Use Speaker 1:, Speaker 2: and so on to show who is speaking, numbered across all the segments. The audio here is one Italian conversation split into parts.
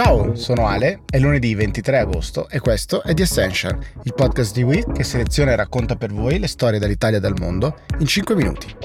Speaker 1: Ciao, sono Ale, è lunedì 23 agosto e questo è The Essential, il podcast di Will che seleziona e racconta per voi le storie dall'Italia e dal mondo in 5 minuti.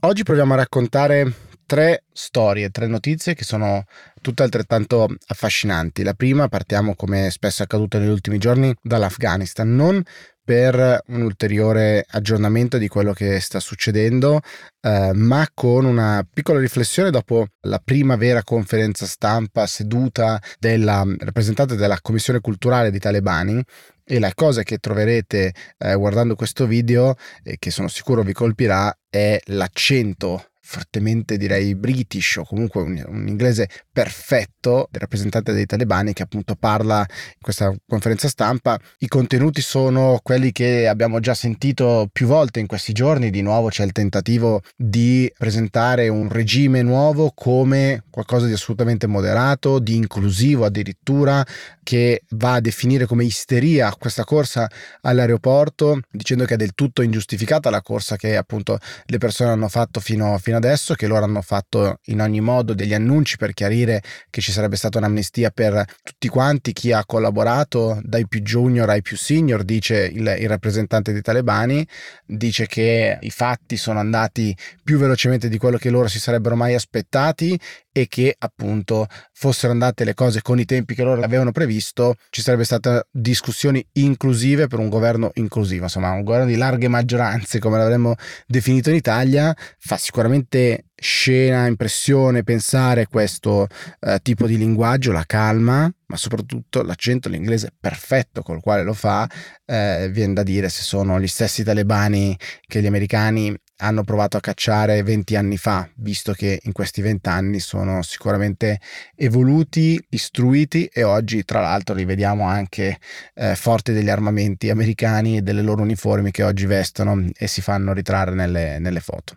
Speaker 1: Oggi proviamo a raccontare tre storie, tre notizie che sono tutte altrettanto affascinanti. La prima partiamo, come spesso è accaduto negli ultimi giorni, dall'Afghanistan, non per un ulteriore aggiornamento di quello che sta succedendo, eh, ma con una piccola riflessione dopo la prima vera conferenza stampa seduta della rappresentante della Commissione Culturale di Talebani e la cosa che troverete eh, guardando questo video e che sono sicuro vi colpirà è l'accento fortemente direi british o comunque un, un, inglese perfetto del rappresentante dei talebani che appunto parla in questa conferenza stampa. I contenuti sono quelli che abbiamo già sentito più volte in questi giorni, di nuovo c'è il tentativo di presentare un regime nuovo come qualcosa di assolutamente moderato, di inclusivo addirittura, che va a definire come isteria questa corsa all'aeroporto, dicendo che è del tutto ingiustificata la corsa che appunto le persone hanno fatto fino, fino adesso, che loro hanno fatto in ogni modo degli annunci per chiarire che ci sarebbe stata un'amnistia per tutti quanti, chi ha collaborato dai più junior ai più senior, dice il, il rappresentante dei talebani, dice che i fatti sono andati più velocemente di quello che loro si sarebbero mai aspettati e che appunto fossero andate le cose con i tempi che loro avevano previsto, ci sarebbe stata discussioni inclusive per un governo inclusivo, insomma un governo di larghe maggioranze come l'avremmo definito in Italia, fa sicuramente scena, impressione pensare questo eh, tipo di linguaggio, la calma, ma soprattutto l'accento l'inglese perfetto col quale lo fa, eh, viene da dire se sono gli stessi talebani che gli americani hanno provato a cacciare 20 anni fa, visto che in questi 20 anni sono sicuramente evoluti, istruiti e oggi tra l'altro li vediamo anche eh, forti degli armamenti americani e delle loro uniformi che oggi vestono e si fanno ritrarre nelle, nelle foto.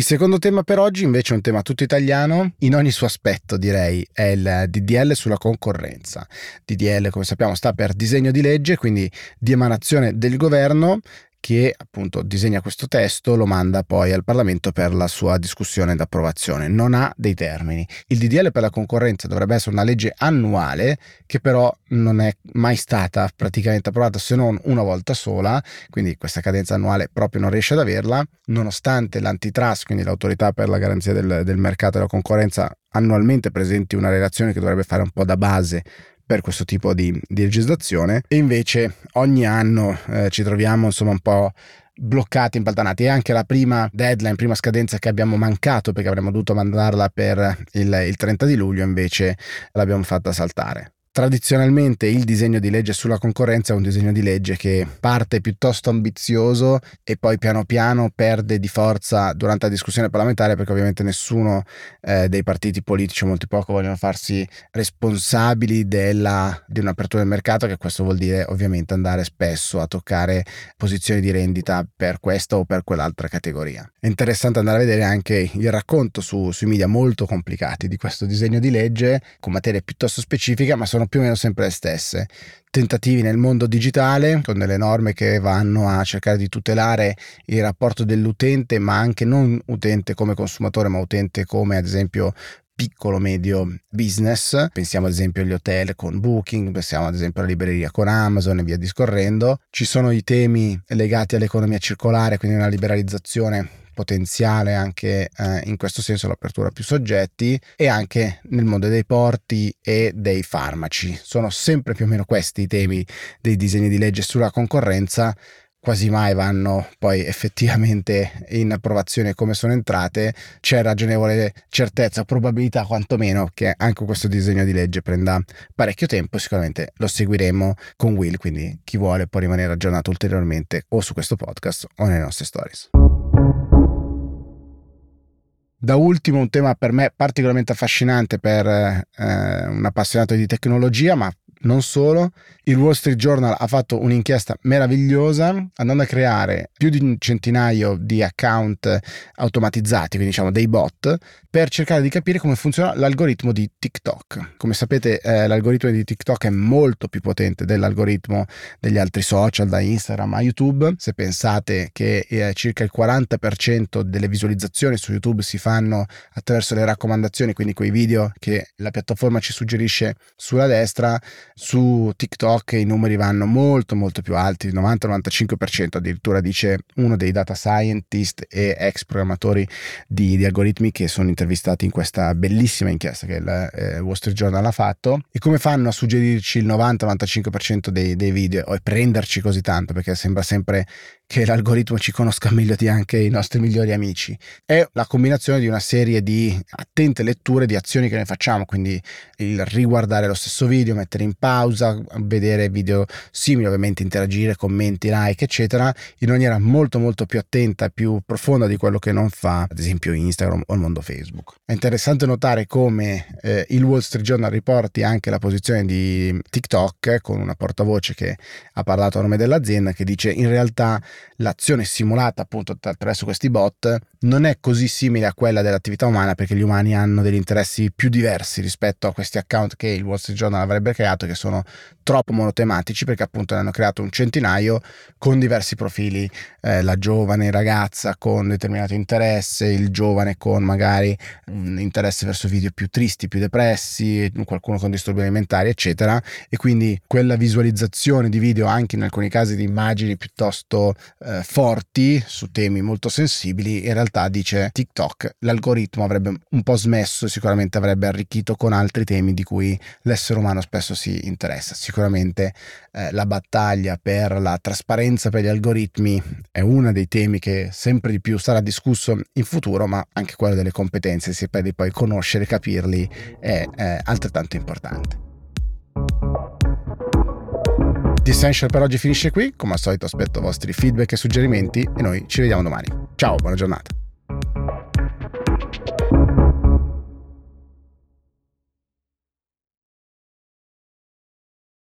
Speaker 1: Il secondo tema per oggi invece è un tema tutto italiano, in ogni suo aspetto direi, è il DDL sulla concorrenza. DDL come sappiamo sta per disegno di legge, quindi di emanazione del governo che appunto disegna questo testo, lo manda poi al Parlamento per la sua discussione ed approvazione. Non ha dei termini. Il DDL per la concorrenza dovrebbe essere una legge annuale che però non è mai stata praticamente approvata se non una volta sola, quindi questa cadenza annuale proprio non riesce ad averla, nonostante l'antitrust, quindi l'autorità per la garanzia del, del mercato e della concorrenza, annualmente presenti una relazione che dovrebbe fare un po' da base per questo tipo di, di legislazione e invece ogni anno eh, ci troviamo insomma un po' bloccati, impaltanati e anche la prima deadline, prima scadenza che abbiamo mancato perché avremmo dovuto mandarla per il, il 30 di luglio invece l'abbiamo fatta saltare. Tradizionalmente il disegno di legge sulla concorrenza è un disegno di legge che parte piuttosto ambizioso e poi piano piano perde di forza durante la discussione parlamentare perché ovviamente nessuno eh, dei partiti politici, molti poco, vogliono farsi responsabili della, di un'apertura del mercato che questo vuol dire ovviamente andare spesso a toccare posizioni di rendita per questa o per quell'altra categoria. È interessante andare a vedere anche il racconto su, sui media molto complicati di questo disegno di legge con materie piuttosto specifiche ma sono sono più o meno sempre le stesse. Tentativi nel mondo digitale con delle norme che vanno a cercare di tutelare il rapporto dell'utente, ma anche non utente come consumatore, ma utente come ad esempio piccolo medio business. Pensiamo ad esempio agli hotel con Booking, pensiamo ad esempio alla libreria con Amazon e via discorrendo. Ci sono i temi legati all'economia circolare, quindi una liberalizzazione potenziale anche eh, in questo senso l'apertura a più soggetti e anche nel mondo dei porti e dei farmaci. Sono sempre più o meno questi i temi dei disegni di legge sulla concorrenza quasi mai vanno poi effettivamente in approvazione come sono entrate, c'è ragionevole certezza, probabilità quantomeno che anche questo disegno di legge prenda parecchio tempo, sicuramente lo seguiremo con Will, quindi chi vuole può rimanere aggiornato ulteriormente o su questo podcast o nelle nostre stories. Da ultimo un tema per me particolarmente affascinante per eh, un appassionato di tecnologia, ma Non solo, il Wall Street Journal ha fatto un'inchiesta meravigliosa andando a creare più di un centinaio di account automatizzati, quindi diciamo dei bot, per cercare di capire come funziona l'algoritmo di TikTok. Come sapete eh, l'algoritmo di TikTok è molto più potente dell'algoritmo degli altri social, da Instagram a YouTube. Se pensate che eh, circa il 40% delle visualizzazioni su YouTube si fanno attraverso le raccomandazioni, quindi quei video che la piattaforma ci suggerisce sulla destra, su TikTok i numeri vanno molto molto più alti, 90-95% addirittura dice uno dei data scientist e ex programmatori di, di algoritmi che sono intervistati in questa bellissima inchiesta che il eh, Wall Street Journal ha fatto. E come fanno a suggerirci il 90-95% dei, dei video e prenderci così tanto? Perché sembra sempre che l'algoritmo ci conosca meglio di anche i nostri migliori amici. È la combinazione di una serie di attente letture di azioni che noi facciamo, quindi il riguardare lo stesso video, mettere in pausa, vedere video simili, ovviamente interagire, commenti, like, eccetera, in maniera molto molto più attenta e più profonda di quello che non fa, ad esempio, Instagram o il mondo Facebook. È interessante notare come eh, il Wall Street Journal riporti anche la posizione di TikTok con una portavoce che ha parlato a nome dell'azienda che dice in realtà l'azione simulata appunto attraverso questi bot non è così simile a quella dell'attività umana perché gli umani hanno degli interessi più diversi rispetto a questi account che il Wall Street Journal avrebbe creato che sono troppo monotematici perché appunto ne hanno creato un centinaio con diversi profili eh, la giovane ragazza con determinato interesse il giovane con magari un interesse verso video più tristi più depressi qualcuno con disturbi alimentari eccetera. E quindi quella visualizzazione di video anche in alcuni casi di immagini piuttosto eh, forti su temi molto sensibili, in realtà dice TikTok l'algoritmo avrebbe un po' smesso, sicuramente avrebbe arricchito con altri temi di cui l'essere umano spesso si interessa. Sicuramente eh, la battaglia per la trasparenza per gli algoritmi è uno dei temi che sempre di più sarà discusso in futuro, ma anche quello delle competenze, se poi conoscere, capirli, è, è altrettanto importante. The Essential per oggi finisce qui, come al solito aspetto i vostri feedback e suggerimenti e noi ci vediamo domani. Ciao, buona giornata.